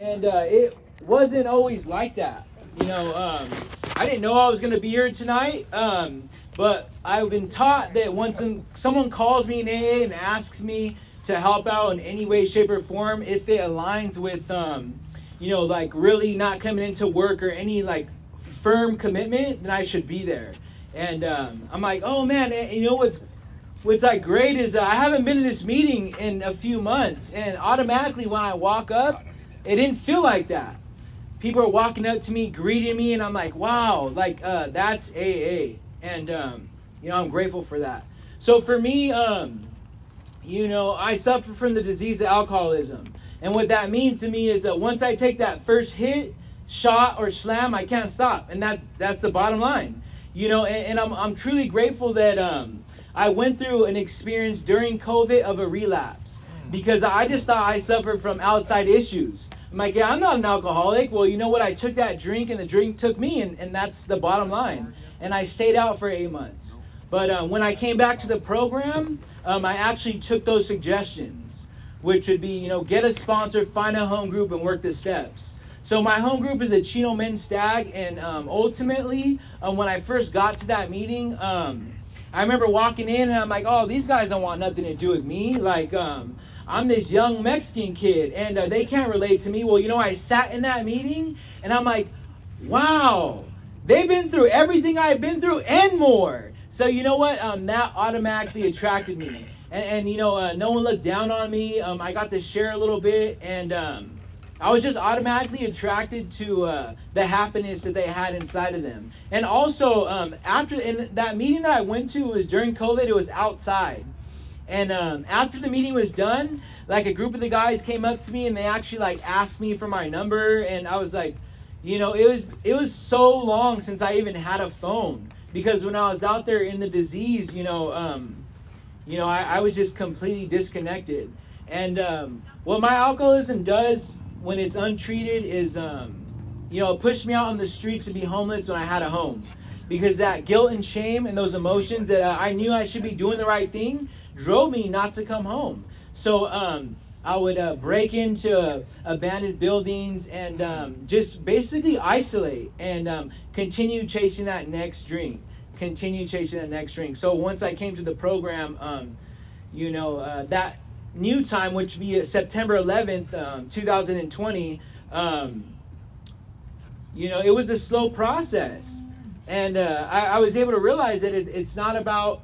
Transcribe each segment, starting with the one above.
and uh, it wasn't always like that. You know, um, I didn't know I was going to be here tonight, um, but I've been taught that once some, someone calls me in AA and asks me to help out in any way, shape, or form, if it aligns with, um, you know, like really not coming into work or any like firm commitment, then I should be there. And um, I'm like, oh man, and you know what's what's like great is uh, I haven't been in this meeting in a few months, and automatically when I walk up, it didn't feel like that. People are walking up to me, greeting me, and I'm like, wow, like uh, that's AA, and um, you know I'm grateful for that. So for me, um, you know, I suffer from the disease of alcoholism, and what that means to me is that once I take that first hit, shot, or slam, I can't stop, and that that's the bottom line. You know, and, and I'm I'm truly grateful that um, I went through an experience during COVID of a relapse because I just thought I suffered from outside issues. I'm like, yeah, I'm not an alcoholic. Well, you know what? I took that drink and the drink took me, and, and that's the bottom line. And I stayed out for eight months. But uh, when I came back to the program, um, I actually took those suggestions, which would be, you know, get a sponsor, find a home group, and work the steps. So my home group is the Chino Men Stag, and um, ultimately, um, when I first got to that meeting, um, I remember walking in and I'm like, oh, these guys don't want nothing to do with me. Like, um, I'm this young Mexican kid and uh, they can't relate to me. Well, you know, I sat in that meeting and I'm like, wow, they've been through everything I've been through and more. So, you know what? Um, that automatically attracted me. And, and you know, uh, no one looked down on me. Um, I got to share a little bit and, um, I was just automatically attracted to uh, the happiness that they had inside of them. And also, um, after in that meeting that I went to was during COVID. It was outside, and um, after the meeting was done, like a group of the guys came up to me and they actually like asked me for my number, and I was like, you know, it was it was so long since I even had a phone. Because when I was out there in the disease, you know, um, you know, I, I was just completely disconnected. And um, what my alcoholism does when it's untreated is um, you know it pushed me out on the streets to be homeless when i had a home. Because that guilt and shame and those emotions that i knew i should be doing the right thing drove me not to come home. So um, i would uh, break into uh, abandoned buildings and um, just basically isolate and um, continue chasing that next drink continue chasing that next drink so once i came to the program um, you know uh, that new time, which would be September 11th, um, 2020, um, you know, it was a slow process. And uh, I, I, was able to realize that it, it's not about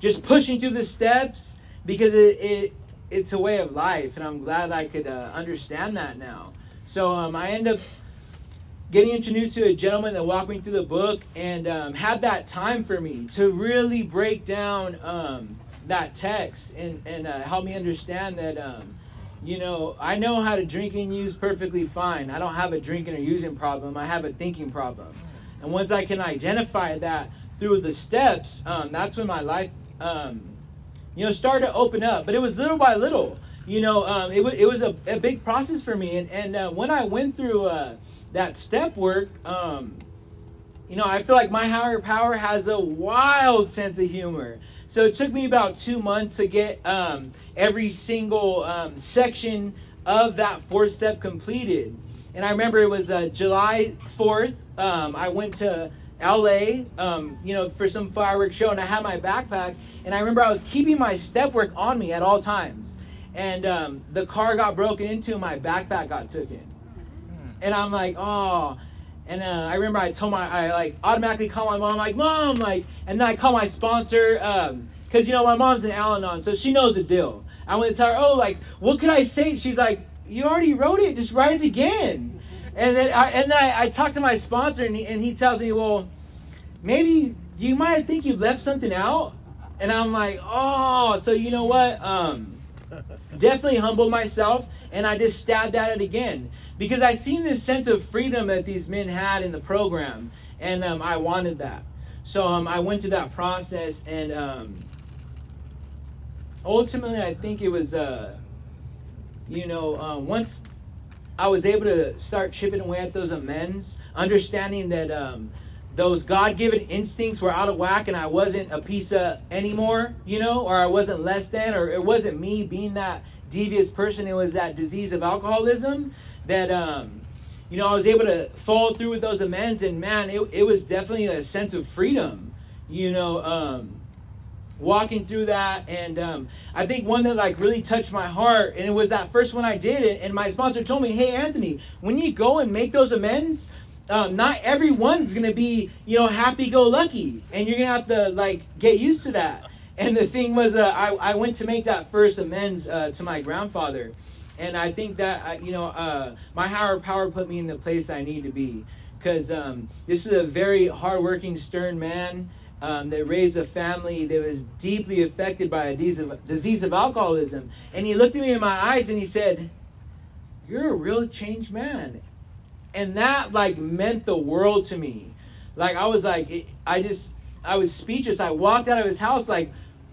just pushing through the steps because it, it, it's a way of life. And I'm glad I could uh, understand that now. So um, I end up getting introduced to a gentleman that walked me through the book and um, had that time for me to really break down um, that text and and uh, help me understand that um, you know I know how to drink and use perfectly fine. I don't have a drinking or using problem. I have a thinking problem. And once I can identify that through the steps, um, that's when my life um, you know started to open up. But it was little by little. You know, um, it was it was a, a, big process for me. And and uh, when I went through uh, that step work. Um, you know, I feel like my higher power has a wild sense of humor. So it took me about two months to get um, every single um, section of that fourth step completed. And I remember it was uh, July 4th. Um, I went to LA, um, you know, for some fireworks show, and I had my backpack. And I remember I was keeping my step work on me at all times. And um, the car got broken into, and my backpack got taken. And I'm like, oh. And uh, I remember I told my, I like automatically call my mom, like, mom, like, and then I call my sponsor, because, um, you know, my mom's an Al Anon, so she knows the deal. I went to tell her, oh, like, what could I say? She's like, you already wrote it, just write it again. And then I, and then I, I talked to my sponsor, and he, and he tells me, well, maybe, do you might think you left something out? And I'm like, oh, so you know what? Um, definitely humbled myself and I just stabbed at it again because I seen this sense of freedom that these men had in the program and um, I wanted that. So um, I went through that process and um, ultimately I think it was, uh, you know, uh, once I was able to start chipping away at those amends, understanding that um, those God given instincts were out of whack and I wasn't a piece of anymore, you know, or I wasn't less than, or it wasn't me being that devious person, it was that disease of alcoholism, that um, you know I was able to follow through with those amends, and man, it it was definitely a sense of freedom. You know, um, walking through that, and um, I think one that like really touched my heart, and it was that first one I did it, and my sponsor told me, "Hey, Anthony, when you go and make those amends." Um, not everyone's gonna be you know happy go lucky and you're gonna have to like get used to that and the thing was, uh, I, I went to make that first amends uh, to my grandfather. And I think that, you know, uh, my higher power put me in the place I need to be. Because um, this is a very hardworking, stern man um, that raised a family that was deeply affected by a disease of, alcoholism. And he looked at me in my eyes and he said, You're a real changed man. And that, like, meant the world to me. Like, I was like, it, I just, I was speechless. I walked out of his house like,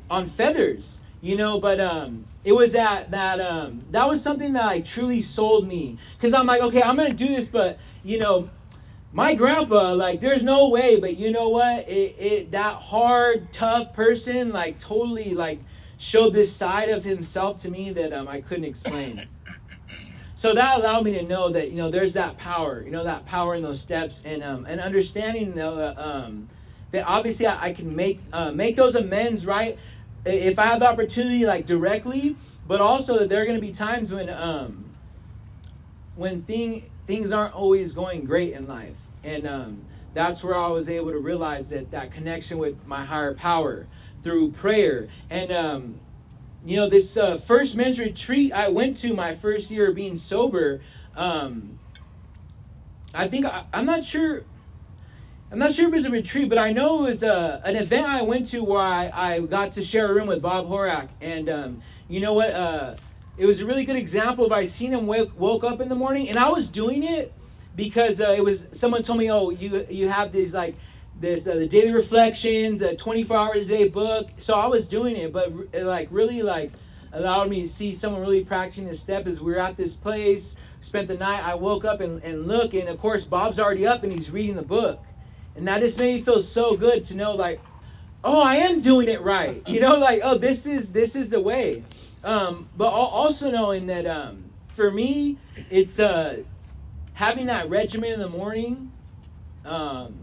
on feathers you know but um it was that that um that was something that like truly sold me because i'm like okay i'm gonna do this but you know my grandpa like there's no way but you know what? It, it that hard tough person like totally like showed this side of himself to me that um, i couldn't explain. So that allowed me to know that you know there's that power you know that power in those steps and um and understanding the um that obviously I, I can make uh, make those amends right if I have the opportunity like directly, but also that there are going to be times when um when thing things aren't always going great in life, and um, that's where I was able to realize that that connection with my higher power through prayer and um, you know this uh, first men's retreat I went to my first year of being sober. Um, I think I, I'm not sure I'm not sure if it was a retreat, but I know it was a, uh, an event I went to where I, I got to share a room with Bob Horak. And um, you know what? Uh, it was a really good example of I seen him wake, woke up in the morning, and I was doing it because uh, it was someone told me, oh, you you have these like there's uh, the daily reflections, the 24 hours a day book. So I was doing it, but it, like really like allowed me to see someone really practicing this step as we were at this place, spent the night. I woke up and, and look, and of course Bob's already up and he's reading the book. And that just made me feel so good to know like, oh, I am doing it right. You know, like, oh, this is this is the way. Um, but also knowing that um, for me, it's uh, having that regimen in the morning um,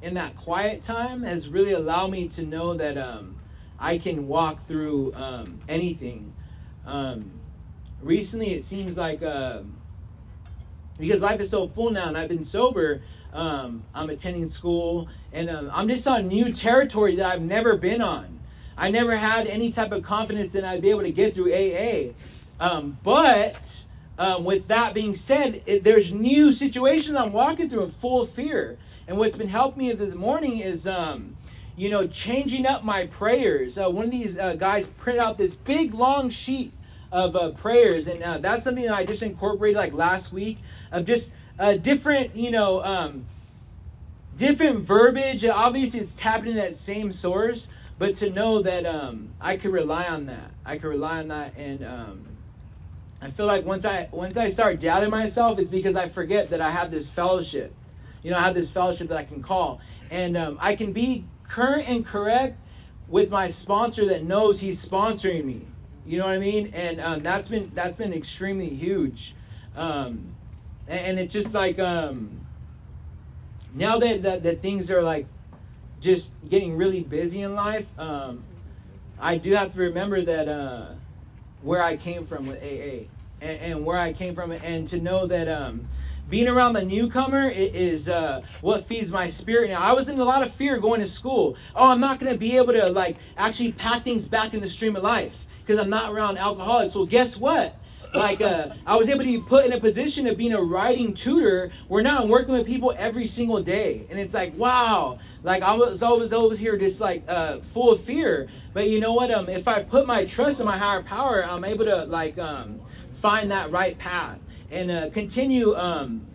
in that quiet time has really allowed me to know that um, I can walk through um, anything. Um, recently, it seems like uh, because life is so full now and I've been sober, um, I'm attending school, and um, I'm just on new territory that I've never been on. I never had any type of confidence that I'd be able to get through AA. But um, with that being said, it, there's new situations I'm walking through and full of fear. And what's been helping me this morning is, um, you know, changing up my prayers. Uh, one of these uh, guys printed out this big long sheet of uh, prayers, and uh, that's something that I just incorporated like last week of just uh, different, you know, um, different verbiage. Obviously, it's tapping in that same source, but to know that um, I could rely on that, I could rely on that, and um, I feel like once I once I start doubting myself, it's because I forget that I have this fellowship. You know, I have this fellowship that I can call, and um, I can be current and correct with my sponsor that knows he's sponsoring me. You know what I mean? And um, that's been that's been extremely huge. Um, and it's just like um, now that, that that things are like just getting really busy in life um, i do have to remember that uh, where i came from with aa and, and, where i came from and to know that um, being around the newcomer is uh, what feeds my spirit. Now i was in a lot of fear going to school. Oh i'm not going to be able to like actually pack things back in the stream of life because i'm not around alcoholics. Well guess what like uh, I was able to be put in a position of being a writing tutor where now I'm working with people every single day. And it's like, wow. Like I was always always here just like uh, full of fear. But you know what? Um, if I put my trust in my higher power, I'm able to like um, find that right path and uh, continue um,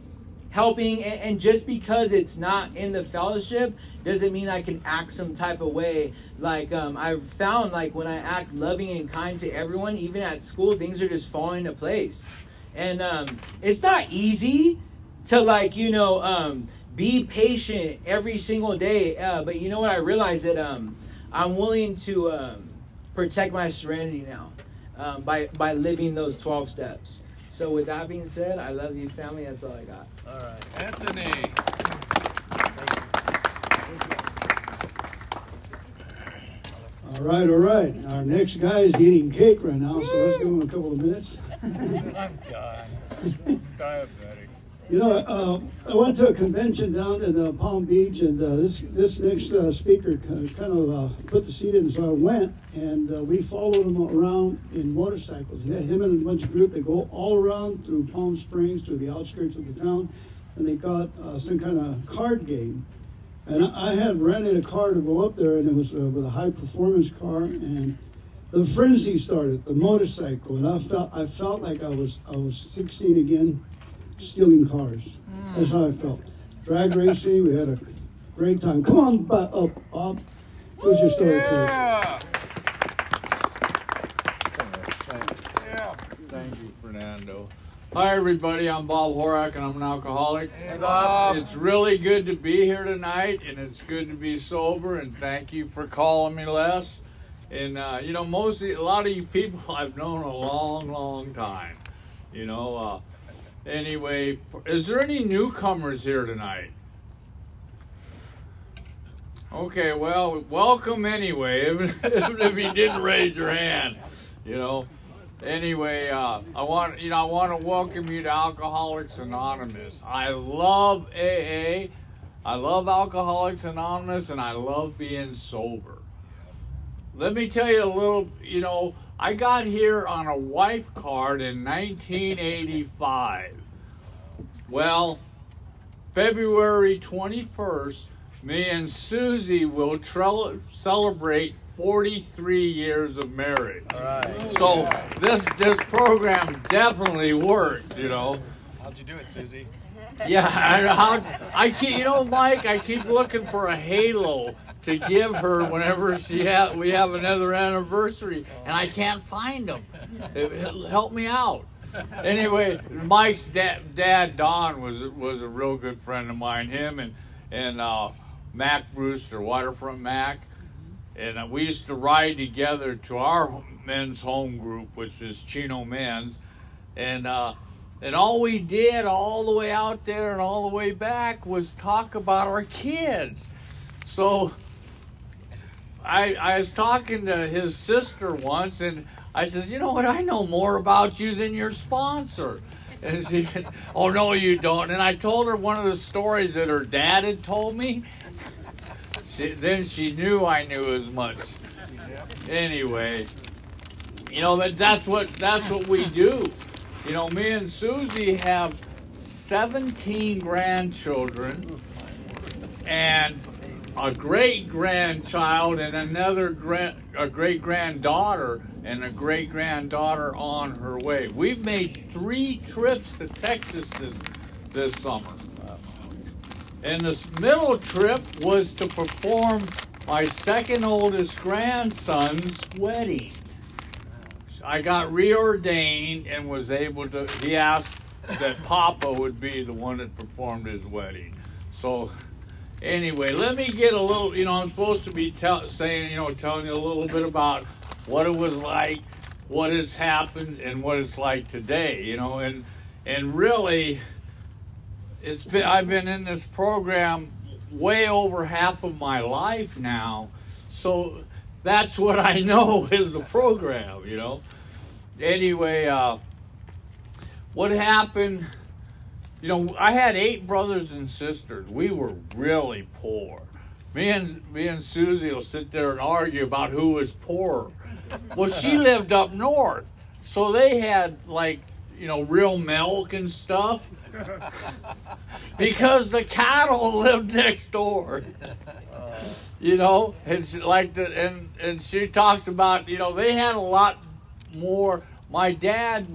helping and, and, just because it's not in the fellowship doesn't mean i can act some type of way like um, i've found like when i act loving and kind to everyone even at school things are just falling into place and um, it's not easy to like you know um, be patient every single day uh, but you know what i realize that um, i'm willing to um, protect my serenity now um, by by living those 12 steps So with that being said, I love you, family. That's all I got. All right, Anthony. All right, all right. Our next guy is eating cake right now, so let's give him a couple of minutes. I'm done. You know, uh, I went to a convention down in uh, Palm Beach, and uh, this this next uh, speaker kind of uh, put the seat in, so I went, and uh, we followed him around in motorcycles. Yeah, him and a bunch of group. They go all around through Palm Springs to the outskirts of the town, and they got some kind of card game. And I, I had rented a car to go up there, and it was with a high performance car, and the frenzy started, the motorcycle, and I felt I felt like I was I was 16 again stealing cars. Mm. That's how I felt. Drag racing, we had a great time. Come on, but up, up. What's your story, yeah. Yeah. Thank you, Fernando. Hi, everybody. I'm Bob Horak, and I'm an alcoholic. Hey, Bob. It's really good to be here tonight, and it's good to be sober. And thank you for calling me, Les. And uh, you know, mostly a lot of you people I've known a long, long time. You know, uh, Anyway, is there any newcomers here tonight? Okay, well, welcome anyway, even, if you didn't raise your hand, you know. Anyway, uh, I want you know I want to welcome you to Alcoholics Anonymous. I love AA, I love Alcoholics Anonymous, and I love being sober. Let me tell you a little, you know, I got here on a wife card in 1985. Well, February 21st, me and Susie will tre- celebrate 43 years of marriage. All right. So this this program definitely works, you know. How'd you do it, Susie? Yeah, I, I keep, you know, Mike, I keep looking for a halo to give her whenever she ha- we have another anniversary, and I can't find them. It, help me out. Anyway, Mike's dad, dad, Don, was was a real good friend of mine. Him and and uh, Mac Brewster, Waterfront Mac, and uh, we used to ride together to our men's home group, which is Chino Men's, and. Uh, and all we did all the way out there and all the way back was talk about our kids. So I, I was talking to his sister once, and I says, you know what? I know more about you than your sponsor. And she said, oh no, you don't. And I told her one of the stories that her dad had told me. She, then she knew I knew as much. Anyway, you know that that's what that's what we do. You know, me and Susie have 17 grandchildren, and a great grandchild and another grand, a great granddaughter and a great granddaughter on her way. We've made three trips to Texas this this summer. And this middle trip was to perform my second oldest grandson's wedding. I got reordained and was able to. He asked that Papa would be the one that performed his wedding. So Anyway, let me get a little, you know, I'm supposed to be tell, saying, you know, telling you a little bit about what it was like, what has happened, and what it's like today, you know, and and really, it's been I've been in this program way over half of my life now, so that's what I know is the program, you know. Anyway, uh, what happened? You know, I had eight brothers and sisters. We were really poor. Me and me and Susie will sit there and argue about who was poorer. Well, she lived up north, so they had like you know real milk and stuff because the cattle lived next door. You know, it's like the and and she talks about you know they had a lot more. My dad.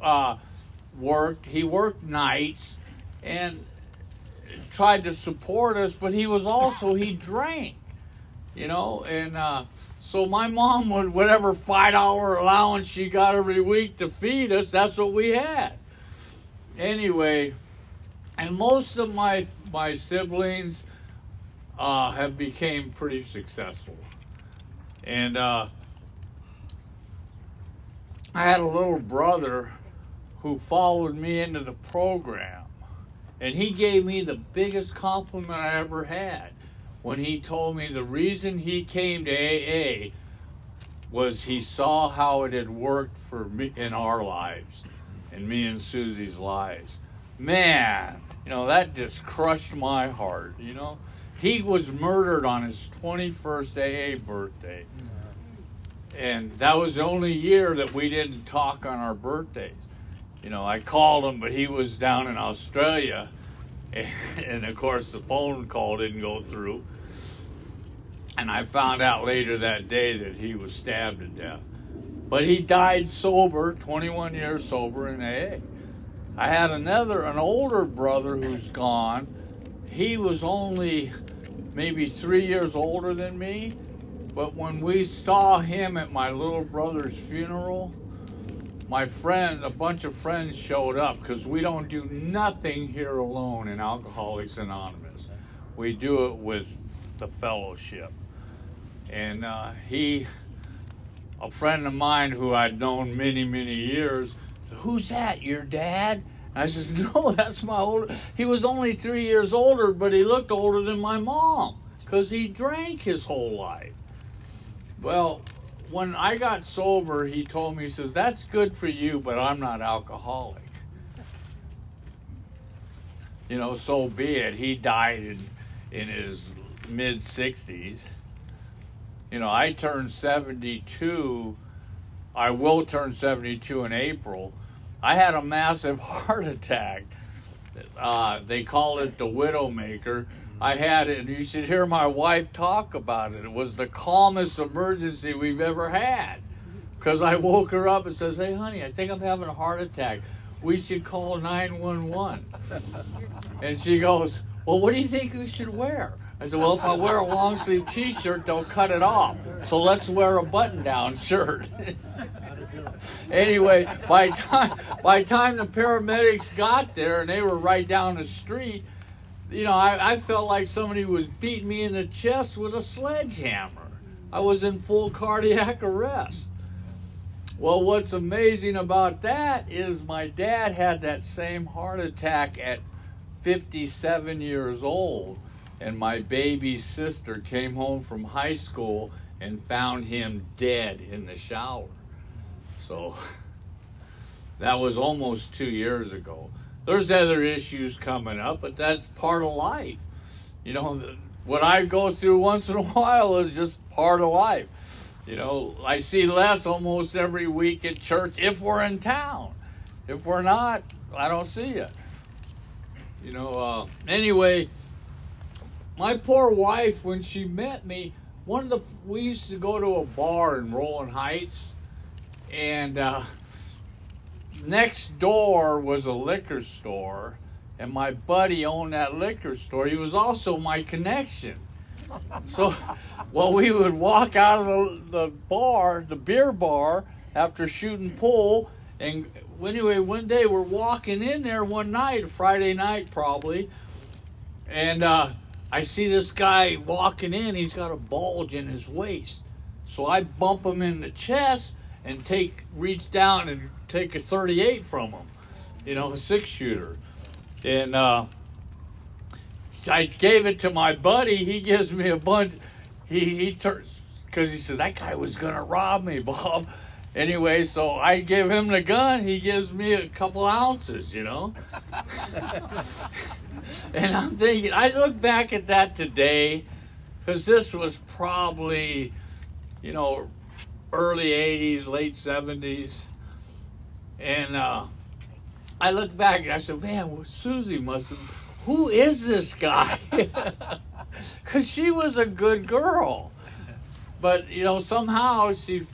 Uh, worked. He worked nights and tried to support us, but he was also he drank, you know, and uh, so my mom would whatever five dollar allowance she got every week to feed us. That's what we had. Anyway, and most of my my siblings uh, have became pretty successful, and uh, I had a little brother who followed me into the program. And he gave me the biggest compliment I ever had when he told me the reason he came to AA was he saw how it had worked for me in our lives and me and Susie's lives. Man, you know, that just crushed my heart, you know. He was murdered on his 21st AA birthday. And that was the only year that we didn't talk on our birthdays. You know, I called him, but he was down in Australia. And, of course, the phone call didn't go through. And I found out later that day that he was stabbed to death. But he died sober, 21 years sober in AA. I had another, an older brother who's gone. He was only maybe three years older than me. But when we saw him at my little brother's funeral, my friend, a bunch of friends showed up because we don't do nothing here alone in Alcoholics Anonymous. We do it with the fellowship. And uh, he, a friend of mine who I'd known many, many years, said, Who's that? Your dad? And I says, No, that's my older. He was only three years older, but he looked older than my mom because he drank his whole life. Well, when I got sober, he told me, he says, That's good for you, but I'm not alcoholic. You know, so be it. He died in, in his mid 60s. You know, I turned 72. I will turn 72 in April. I had a massive heart attack. Uh, they call it the Widowmaker. I had it, and you should hear my wife talk about it. It was the calmest emergency we've ever had. Because I woke her up and says, "Hey, honey, I think I'm having a heart attack. We should call 911." And she goes, "Well, what do you think we should wear?" I said, "Well, if I wear a long sleeve T-shirt, they'll cut it off. So let's wear a button-down shirt." anyway, by time by time the paramedics got there and they were right down the street, you know, I, I felt like somebody was beating me in the chest with a sledgehammer. I was in full cardiac arrest. Well, what's amazing about that is my dad had that same heart attack at 57 years old, and my baby sister came home from high school and found him dead in the shower. So that was almost two years ago. There's other issues coming up, but that's part of life. You know, what I go through once in a while is just part of life. You know, I see Les almost every week at church if we're in town. If we're not, I don't see you. You know, uh, anyway, my poor wife, when she met me, one of the we used to go to a bar in Rowland Heights, and uh, next door was a liquor store, and my buddy owned that liquor store. He was also my connection. So, well, we would walk out of the, the bar, the beer bar, after shooting pool, and anyway, one day we're walking in there one night, Friday night probably, and uh, I see this guy walking in. He's got a bulge in his waist, so I bump him in the chest and take reach down and take a 38 from him, you know, a six shooter, and uh, I gave it to my buddy. He gives me a bunch. He he turns because he said that guy was gonna rob me, Bob. Anyway, so I give him the gun. He gives me a couple ounces, you know. and I'm thinking, I look back at that today, because this was probably, you know, early '80s, late '70s, and uh, I look back and I said, man, well, Susie must have. Who is this guy? Because she was a good girl, but you know somehow she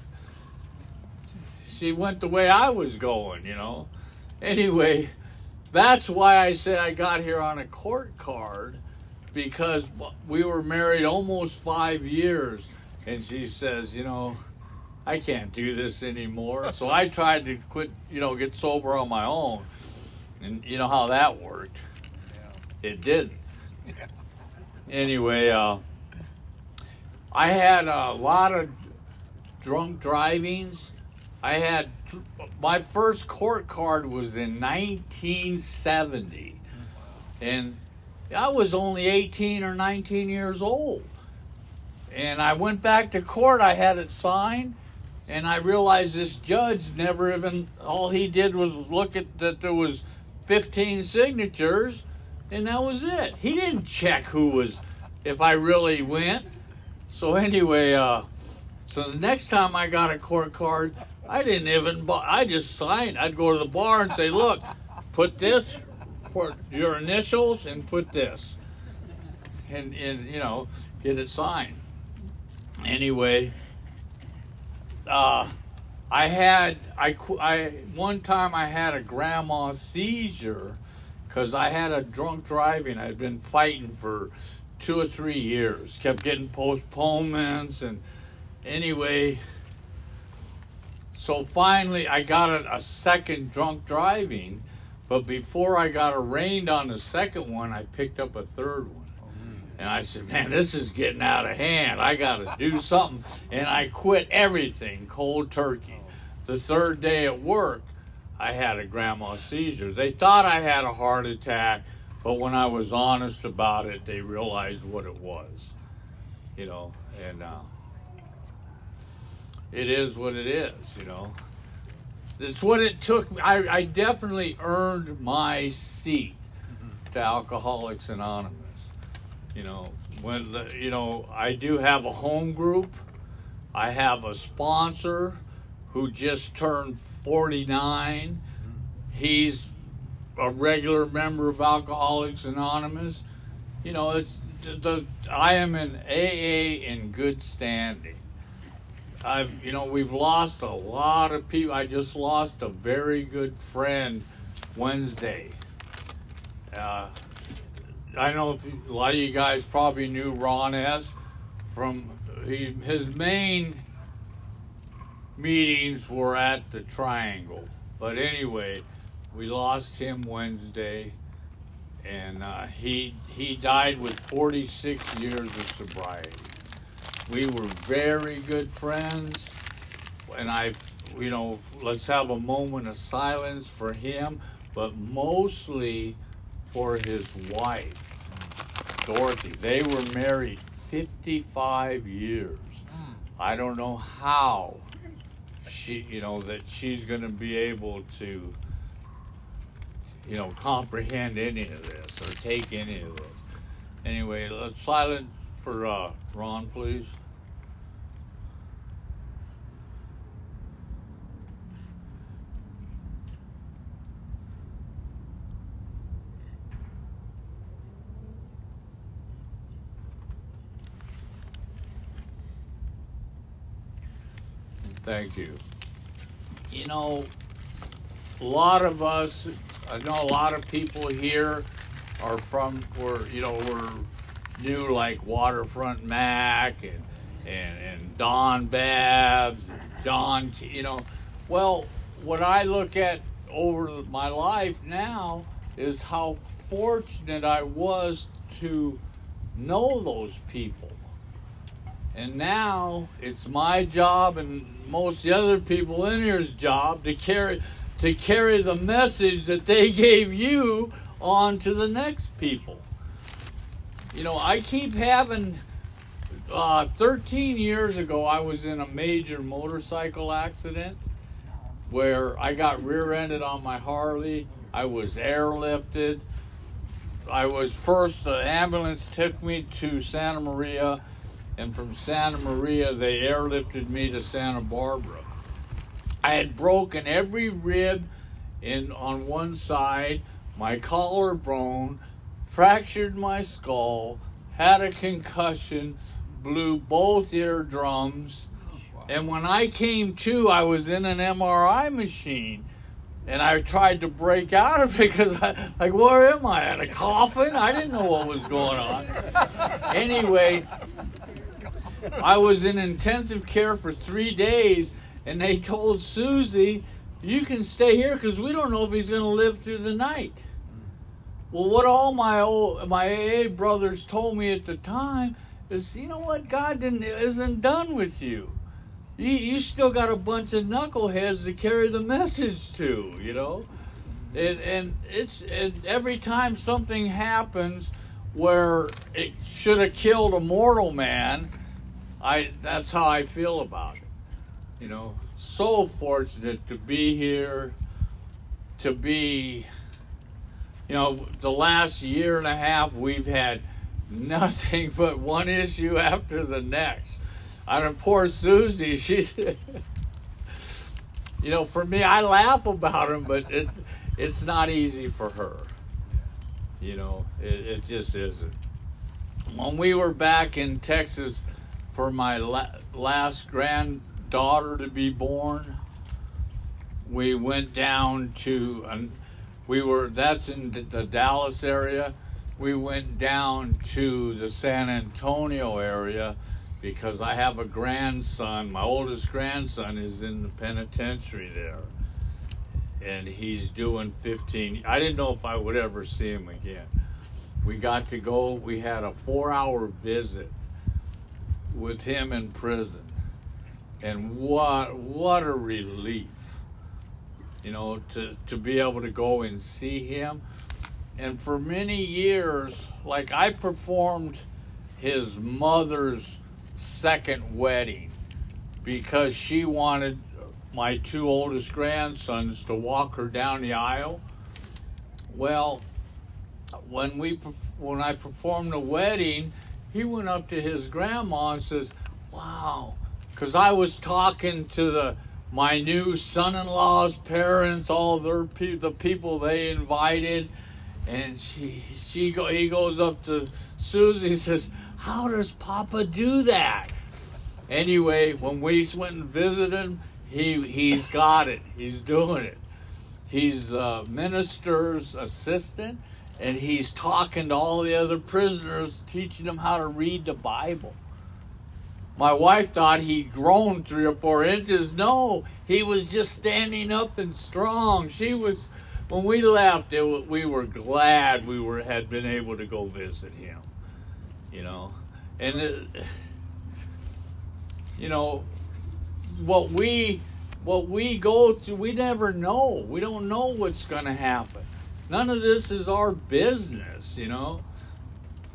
she went the way I was going, you know. Anyway, that's why I say I got here on a court card because we were married almost five years, and she says, you know, I can't do this anymore. So I tried to quit, you know, get sober on my own, and you know how that worked. It didn't. Anyway, uh, I had a lot of drunk drivings I had my first court card was in 1970, and I was only 18 or 19 years old. And I went back to court. I had it signed, and I realized this judge never even. All he did was look at that there was 15 signatures, and that was it. He didn't check who was if I really went. So anyway, uh, so the next time I got a court card, I didn't even. I just signed. I'd go to the bar and say, "Look, put this, put your initials, and put this," and and you know, get it signed. Anyway, uh, I had I I one time I had a grand mal seizure because I had a drunk driving. I'd been fighting for two or three years. Kept getting postponements and anyway. So finally, I got a, a second drunk driving, but before I got arraigned on the second one, I picked up a third one. And I said, man, this is getting out of hand. I got to do something. And I quit everything cold turkey. The third day at work, I had a grand mal seizure. They thought I had a heart attack, but when I was honest about it, they realized what it was. You know, and uh, it is what it is, you know. It's what it took. I, I definitely earned my seat to Alcoholics Anonymous. You know, when the, you know, I do have a home group. I have a sponsor who just turned 49. He's a regular member of Alcoholics Anonymous. You know, it's the I am in AA in good standing. I've you know we've lost a lot of people. I just lost a very good friend Wednesday. Uh, I know a lot of you guys probably knew Ron S. From he, his main meetings were at the Triangle, but anyway, we lost him Wednesday, and uh, he he died with 46 years of sobriety. We were very good friends, and I, you know, let's have a moment of silence for him, but mostly for his wife, Dorothy. They were married 55 years. I don't know how she, you know, that she's going to be able to, you know, comprehend any of this or take any of this. Anyway, let's silent for uh, Ron, please. Thank you. You know, a lot of us, I know a lot of people here are from, were, you know, were new like Waterfront Mac and, and, and Don Babs, and John, you know. Well, what I look at over my life now is how fortunate I was to know those people. And now it's my job and most the other people in here's job to carry to carry the message that they gave you on to the next people. You know, I keep having uh, 13 years ago, I was in a major motorcycle accident where I got rear ended on my Harley. I was airlifted. I was first, the ambulance took me to Santa Maria and from Santa Maria they airlifted me to Santa Barbara. I had broken every rib in on one side, my collarbone, fractured my skull, had a concussion, blew both eardrums, and when I came to, I was in an MRI machine. And I tried to break out of it because I, like, where am I? In a coffin? I didn't know what was going on. Anyway, I was in intensive care for three days, and they told Susie, "You can stay here because we don't know if he's going to live through the night." Well, what all my old my AA brothers told me at the time is, you know what, God didn't isn't done with you. you, you still got a bunch of knuckleheads to carry the message to, you know? And, and it's and every time something happens where it should have killed a mortal man, I that's how I feel about it. You know, so fortunate to be here, to be, you know, the last year and a half we've had nothing but one issue after the next. I don't poor Susie, she's you know, for me I laugh about him, but it it's not easy for her. You know, it, it just isn't. When we were back in Texas for my la- last granddaughter to be born, we went down to, we were, that's in the, the Dallas area. We went down to the San Antonio area because I have a grandson. My oldest grandson is in the penitentiary there and he's doing 15. I didn't know if I would ever see him again. We got to go, we had a four hour visit with him in prison. And what what a relief. You know, to, to be able to go and see him. And for many years, like I performed his mother's second wedding because she wanted my two oldest grandsons to walk her down the aisle. Well, when we when I performed the wedding, he went up to his grandma and says, "Wow," because I was talking to the my new son-in-law's parents, all their pe- the people they invited, and she she go he goes up to Susie and says, "How does Papa do that?" Anyway, when we went and visited him, he he's got it. He's doing it. He's a minister's assistant, and he's talking to all the other prisoners, teaching them how to read the Bible. My wife thought he'd grown three or four inches. No, he was just standing up and strong. She was. When we left, it, we were glad we were had been able to go visit him. You know, and it, you know, what we what we go through, we never know. We don't know what's going to happen. None of this is our business, you know.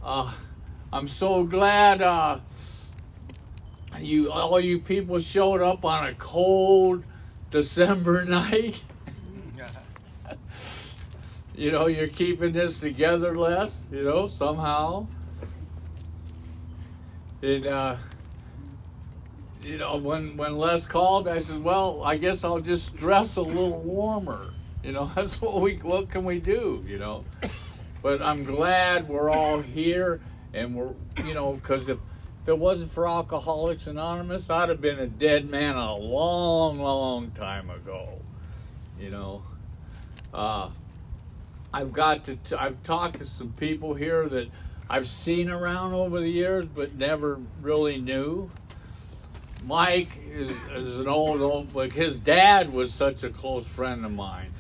Uh, I'm so glad uh, you all you people showed up on a cold December night. you know, you're keeping this together, Les. You know, somehow. And uh, you know, when when Les called, I said, "Well, I guess I'll just dress a little warmer." You know, that's what we what can we do? You know, but I'm glad we're all here, and we're you know because if, if it wasn't for Alcoholics Anonymous, I'd have been a dead man a long, long time ago. You know, uh, I've got to t- I've talked to some people here that I've seen around over the years, but never really knew. Mike is, is an old, old, like his dad was such a close friend of mine.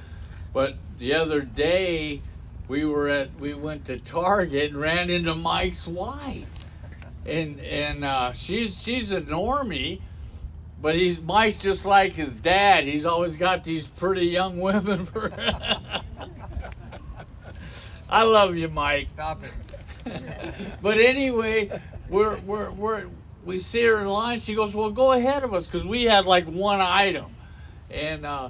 But the other day, we were at, we went to Target and ran into Mike's wife. And, and uh, she's, she's a normie, but he's, Mike's just like his dad. He's always got these pretty young women for I love you, Mike. Stop it. but anyway, we're, we're, we're, we see her in line. She goes, "Well, go ahead of us," because we had like one item, and uh,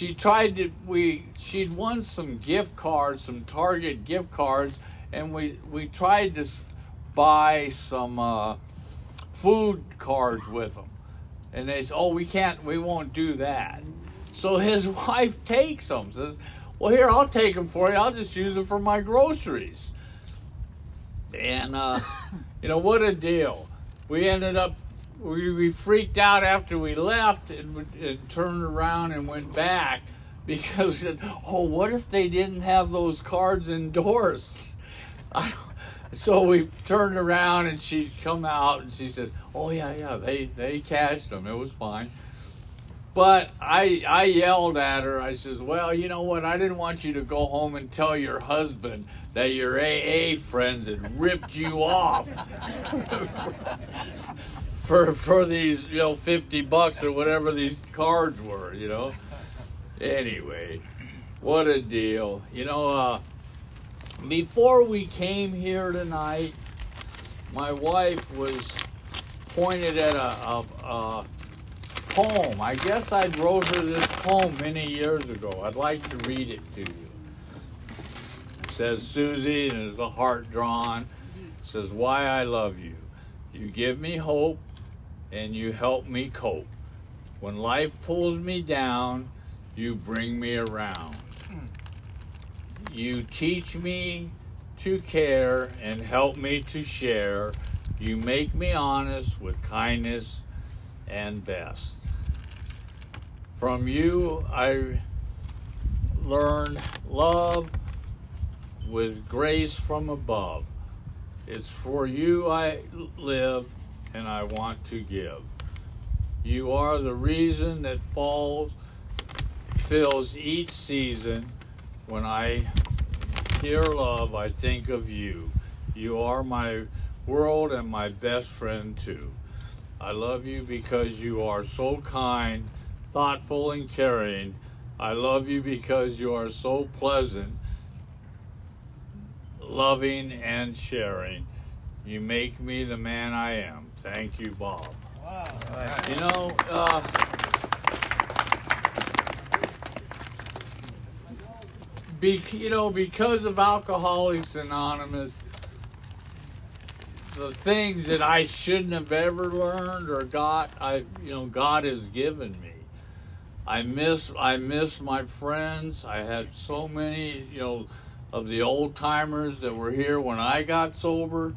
she tried to. We she'd won some gift cards, some Target gift cards, and we we tried to buy some uh, food cards with them, and they said, "Oh, we can't. We won't do that." So his wife takes them. Says, "Well, here I'll take them for you. I'll just use them for my groceries." And uh, you know what a deal! we ended up we, we freaked out after we left and, and turned around and went back because oh what if they didn't have those cards endorsed so we turned around and she's come out and she says oh yeah yeah they they cashed them it was fine but I I yelled at her. I says, "Well, you know what? I didn't want you to go home and tell your husband that your AA friends had ripped you off for for these you know fifty bucks or whatever these cards were. You know. Anyway, what a deal. You know, uh, before we came here tonight, my wife was pointed at a, a, a poem. I guess I wrote her this poem many years ago. I'd like to read it to you. It says, Susie, and there's a heart drawn. It says, Why I love you. You give me hope and you help me cope. When life pulls me down, you bring me around. You teach me to care and help me to share. You make me honest with kindness and best. From you, I learn love with grace from above. It's for you I live and I want to give. You are the reason that falls fills each season. When I hear love, I think of you. You are my world and my best friend too. I love you because you are so kind, thoughtful, and caring. I love you because you are so pleasant, loving, and sharing. You make me the man I am. Thank you, Bob. Wow. You know, uh, be, you know, because of Alcoholics Anonymous, the things that I shouldn't have ever learned or got, I, you know, God has given me. I miss, I miss my friends. I had so many, you know, of the old timers that were here when I got sober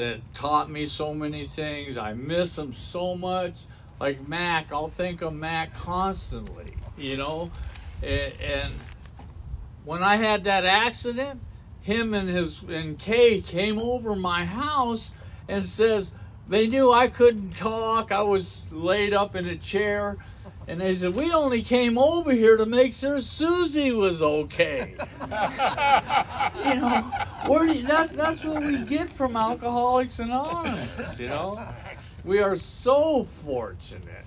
that taught me so many things. I miss them so much. Like Mac, I'll think of Mac constantly, you know, and, and when I had that accident, him and his and Kay came over my house and says they knew I couldn't talk. I was laid up in a chair. And they said, We only came over here to make sure Susie was okay. you know, where you, that, that's what we get from Alcoholics Anonymous, you know. We are so fortunate.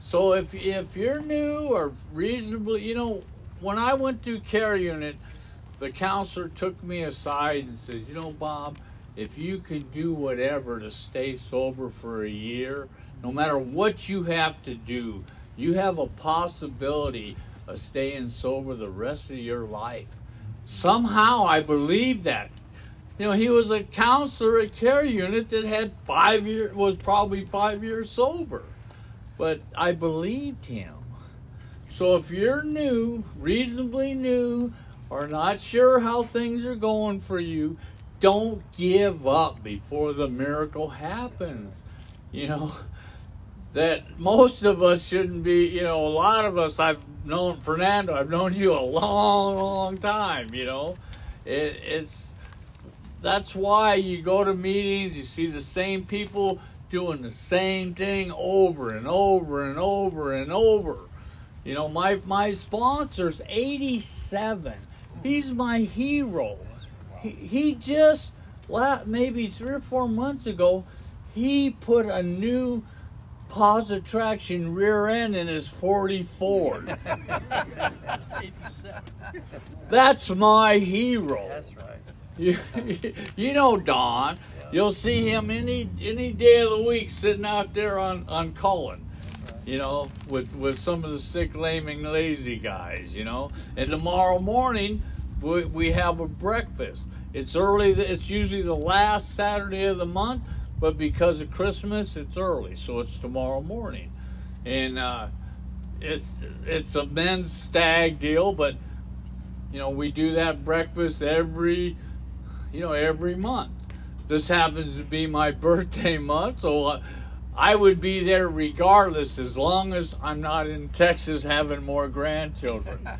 So if, if you're new or reasonably, you know, when I went to care unit, the counselor took me aside and said, You know, Bob, if you could do whatever to stay sober for a year, no matter what you have to do, you have a possibility of staying sober the rest of your life. Somehow I believe that. You know, he was a counselor at care unit that had five years was probably five years sober. But I believed him. So if you're new, reasonably new, or not sure how things are going for you, don't give up before the miracle happens. You know, that most of us shouldn't be, you know, a lot of us, I've known Fernando, I've known you a long, long time, you know. It, it's, that's why you go to meetings, you see the same people doing the same thing over and over and over and over. You know, my, my sponsor's 87. He's my hero. He, he just, maybe three or four months ago, he put a new positive traction rear end in his 40 Ford. That's my hero. That's right. You, you know Don. You'll see him any any day of the week sitting out there on, on Cullen. You know, with, with some of the sick, laming, lazy guys, you know. And tomorrow morning, we, we have a breakfast. It's early, it's usually the last Saturday of the month but because of Christmas, it's early, so it's tomorrow morning, and uh, it's it's a men's stag deal, but you know we do that breakfast every you know every month. This happens to be my birthday month, so. Uh, I would be there regardless as long as I'm not in Texas having more grandchildren.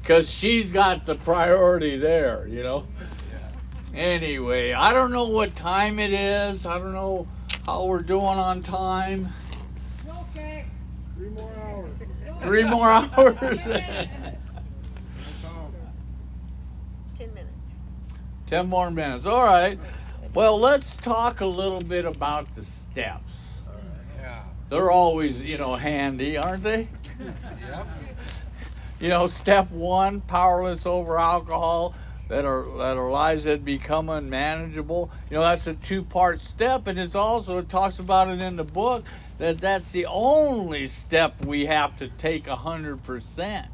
Because she's got the priority there, you know. Anyway, I don't know what time it is. I don't know how we're doing on time. Okay. Three more hours. Three more hours. Ten minutes. Ten more minutes. All right. Well, let's talk a little bit about the steps. Yeah. They're always, you know, handy, aren't they? Yep. You know, step one, powerless over alcohol, that our that our lives had become unmanageable. You know, that's a two part step, and it's also it talks about it in the book that that's the only step we have to take hundred percent.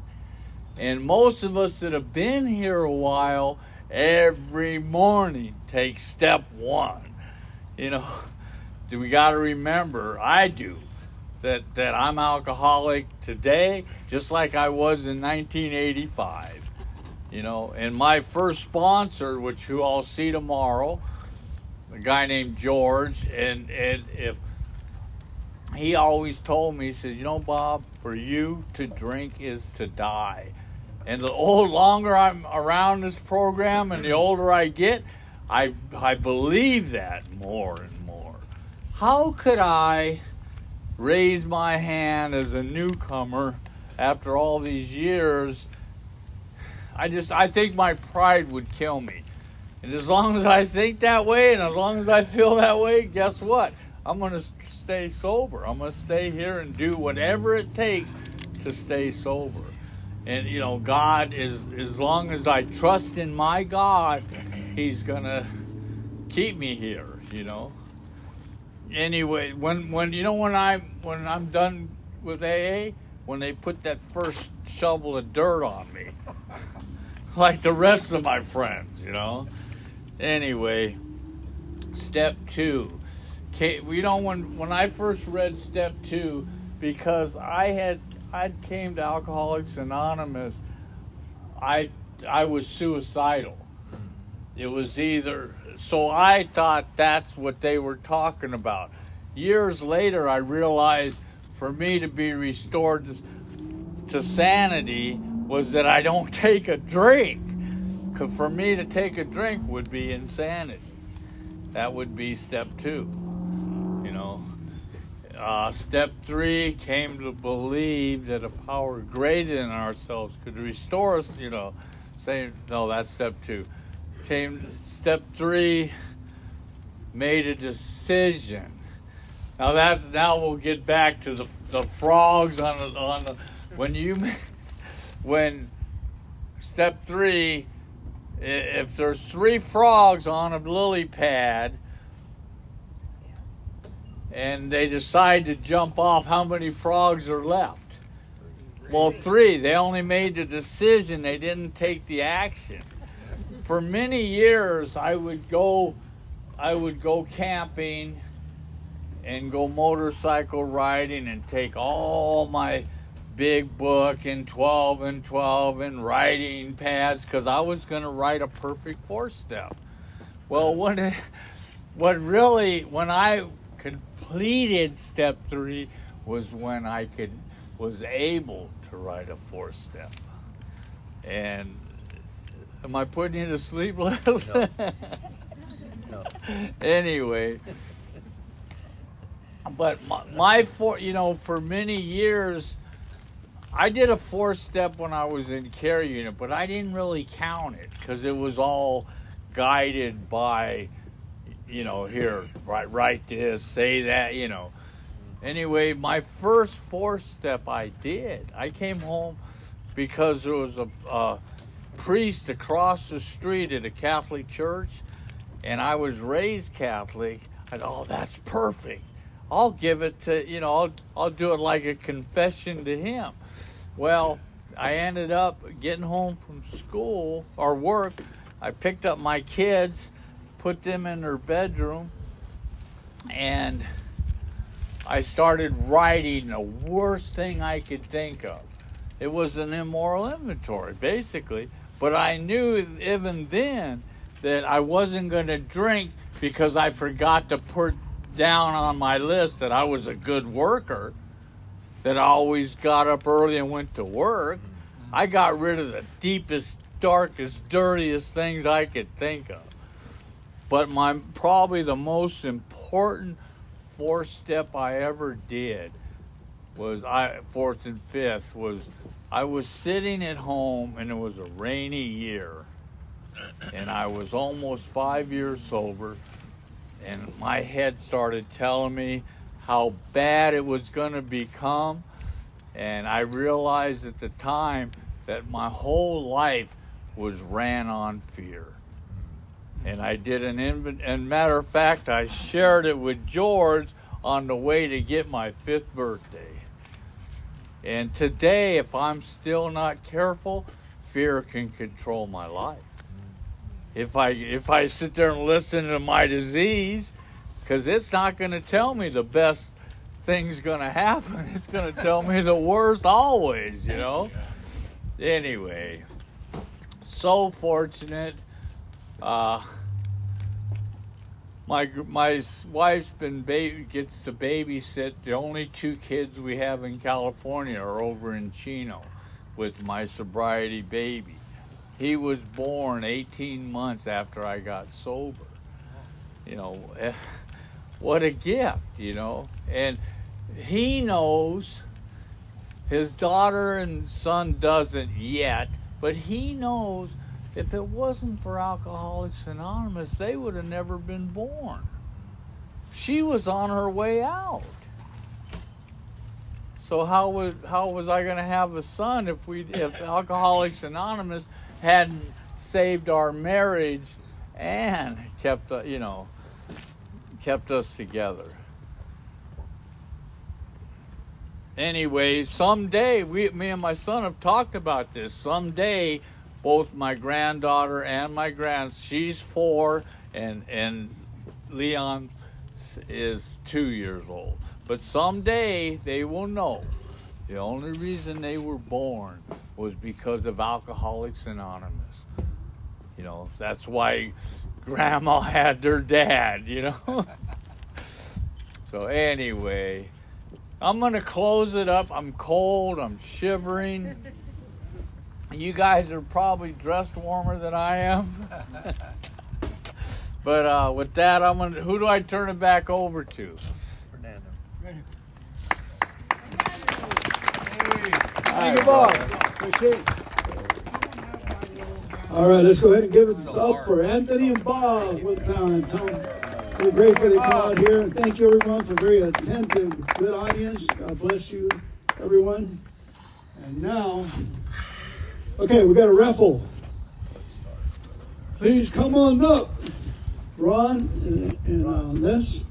And most of us that have been here a while, every morning take step one. You know, do we got to remember? I do that that I'm alcoholic today, just like I was in 1985. You know, and my first sponsor, which you all see tomorrow, a guy named George, and and if he always told me, he said, you know, Bob, for you to drink is to die. And the old longer I'm around this program and the older I get, I I believe that more and more. How could I raise my hand as a newcomer after all these years? I just I think my pride would kill me. And as long as I think that way and as long as I feel that way, guess what? I'm going to stay sober. I'm going to stay here and do whatever it takes to stay sober. And you know, God is as long as I trust in my God, he's going to keep me here, you know. Anyway, when when you know when I when I'm done with AA, when they put that first shovel of dirt on me, like the rest of my friends, you know. Anyway, step two. You know when when I first read step two, because I had I came to Alcoholics Anonymous, I I was suicidal. It was either so I thought that's what they were talking about. Years later, I realized for me to be restored to, to sanity was that I don't take a drink. Because for me to take a drink would be insanity. That would be step two. You know, uh, step three came to believe that a power greater than ourselves could restore us. You know, saying no, that's step two. Came step three, made a decision. Now that's now we'll get back to the the frogs on the on the when you when step three if there's three frogs on a lily pad and they decide to jump off how many frogs are left? Well three. They only made the decision. They didn't take the action. For many years i would go i would go camping and go motorcycle riding and take all my big book and 12 and 12 and writing pads because I was going to write a perfect four step. Well, when it, what really when I completed step three was when I could was able to write a four step. And am I putting you to sleep, Les? No. anyway, but my, my four, you know, for many years, I did a four step when I was in care unit, but I didn't really count it because it was all guided by, you know, here, write, write this, say that, you know. Anyway, my first four step I did. I came home because there was a, a priest across the street at a Catholic church, and I was raised Catholic. I thought, oh, that's perfect. I'll give it to, you know, I'll, I'll do it like a confession to him. Well, I ended up getting home from school or work. I picked up my kids, put them in their bedroom, and I started writing the worst thing I could think of. It was an immoral inventory, basically. But I knew even then that I wasn't going to drink because I forgot to put down on my list that I was a good worker, that always got up early and went to work. I got rid of the deepest, darkest, dirtiest things I could think of. But my probably the most important fourth step I ever did was I fourth and fifth was I was sitting at home and it was a rainy year and I was almost five years sober and my head started telling me how bad it was going to become. And I realized at the time that my whole life was ran on fear. And I did an inventory, and matter of fact, I shared it with George on the way to get my fifth birthday. And today, if I'm still not careful, fear can control my life. If I if I sit there and listen to my disease, because it's not going to tell me the best thing's going to happen. It's going to tell me the worst always. You know. Anyway, so fortunate. Uh, my my wife's been baby gets to babysit. The only two kids we have in California are over in Chino with my sobriety baby. He was born 18 months after I got sober. You know, eh, what a gift, you know. And he knows his daughter and son doesn't yet, but he knows if it wasn't for Alcoholics Anonymous, they would have never been born. She was on her way out. So how was how was I going to have a son if we if Alcoholics Anonymous hadn't saved our marriage and kept uh, you know kept us together? Anyway, someday we me and my son have talked about this. Someday both my granddaughter and my grand she's four and and Leon is two years old. But someday they will know the only reason they were born was because of Alcoholics Anonymous. You know, that's why grandma had their dad, you know? so, anyway, I'm going to close it up. I'm cold, I'm shivering. You guys are probably dressed warmer than I am. but uh, with that, I'm gonna. Who do I turn it back over to? Fernando. Hi, you, Bob. All right, let's go ahead and give it up for Anthony and Bob Woodtown and Tom. We're grateful they come out here. And thank you, everyone, for a very attentive, good audience. God bless you, everyone. And now, okay, we got a raffle. Please come on up, Ron and, and uh, Les,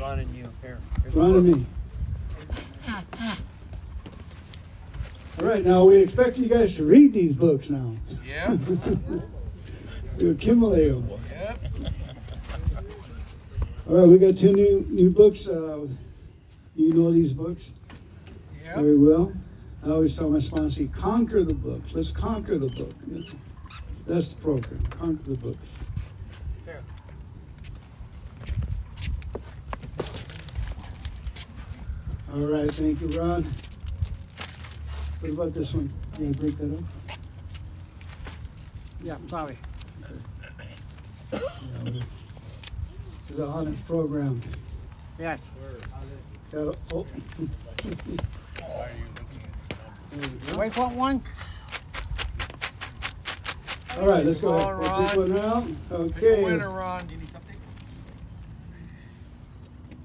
Ron and you here. Ron and me. All right, now we expect you guys to read these books now. Yeah. We accumulate them. All right, we got two new new books. Uh, you know these books very well. I always tell my sponsor, conquer the books. Let's conquer the book. That's the program. Conquer the books. All right, thank you, Ron. What about this one? Can you break that up? Yeah, I'm sorry. It's a honest program. Yes. Got- oh. There we go. Wait for one. All right, let's go ahead. All Put this one out. Winner, Okay. Ron.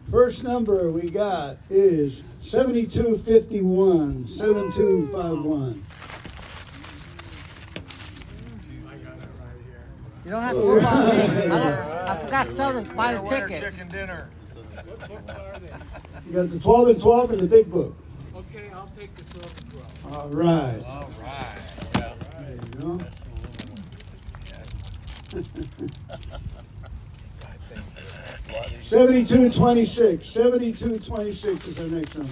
First number we got is 7251. 7251. You don't have to worry about me. I, I forgot to sell this, buy the ticket. You got the 12 and 12 in the big book. Okay, I'll take the 12 and 12. All right. All right. Yeah. There you go. That's the little one. 7226. 7226 is our next number.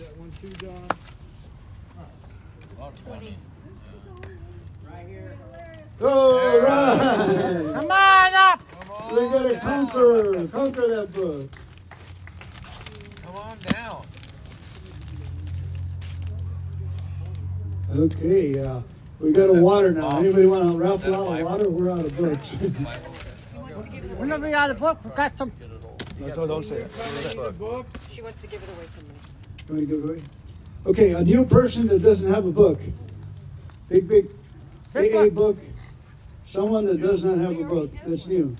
that one too, John? 20. Right here. All right. Come on up. We gotta conquer, conquer that book. Come on down. Okay, uh, we got a water now. Anybody want to raffle out a water? We're out of books. We're not out of the book. We got some. No, don't say it. She wants to give it away from me. You want to give it away? Okay, a new person that doesn't have a book. Big, big Big AA book. Someone that does not have a book that's new.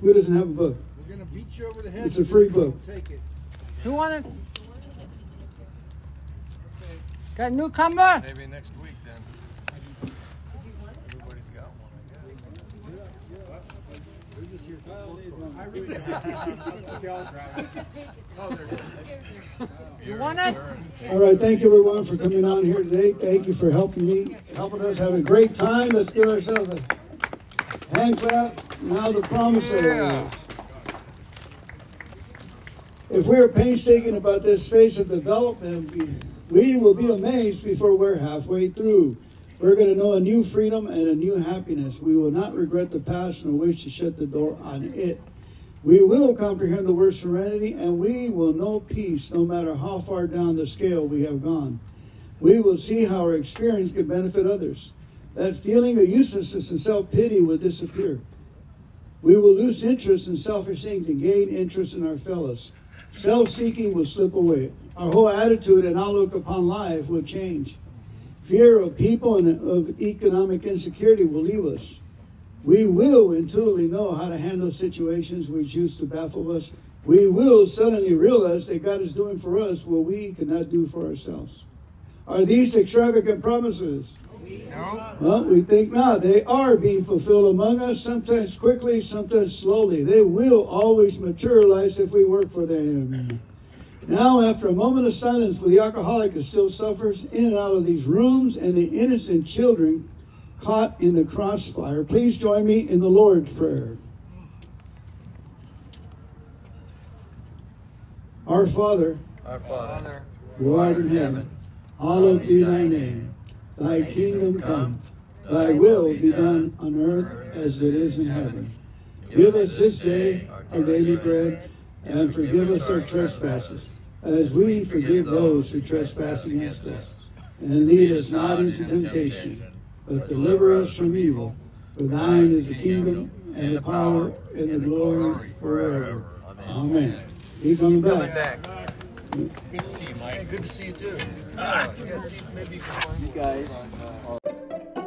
Who doesn't have a book? We're gonna beat you over the head. It's a free book. Take it. Who wanted? Got a newcomer? Maybe next week then. Everybody's got one, You want? All right, thank you everyone for coming on here today. Thank you for helping me, helping us have a great time. Let's give ourselves a hand clap. Now the promise areas. If we are painstaking about this phase of development, we, we will be amazed before we're halfway through. We're going to know a new freedom and a new happiness. We will not regret the past nor wish to shut the door on it. We will comprehend the word serenity and we will know peace no matter how far down the scale we have gone. We will see how our experience can benefit others. That feeling of uselessness and self pity will disappear. We will lose interest in selfish things and gain interest in our fellows. Self seeking will slip away. Our whole attitude and outlook upon life will change. Fear of people and of economic insecurity will leave us. We will intuitively know how to handle situations which used to baffle us. We will suddenly realize that God is doing for us what we could not do for ourselves. Are these extravagant promises? No? Well, we think not. They are being fulfilled among us, sometimes quickly, sometimes slowly. They will always materialize if we work for them. Now, after a moment of silence for the alcoholic that still suffers in and out of these rooms and the innocent children caught in the crossfire, please join me in the Lord's Prayer. Our Father, Our Father, who art in heaven, hallowed be thy name. Thy kingdom come, thy will be done on earth as it is in heaven. Give us this day our daily bread, and forgive us our trespasses, as we forgive those who trespass against us. And lead us not into temptation, but deliver us from evil. For thine is the kingdom, and the power, and the glory forever. Amen. Keep coming back. back. Good to see you, Mike. Good to see you too. Yeah, see, maybe you can find-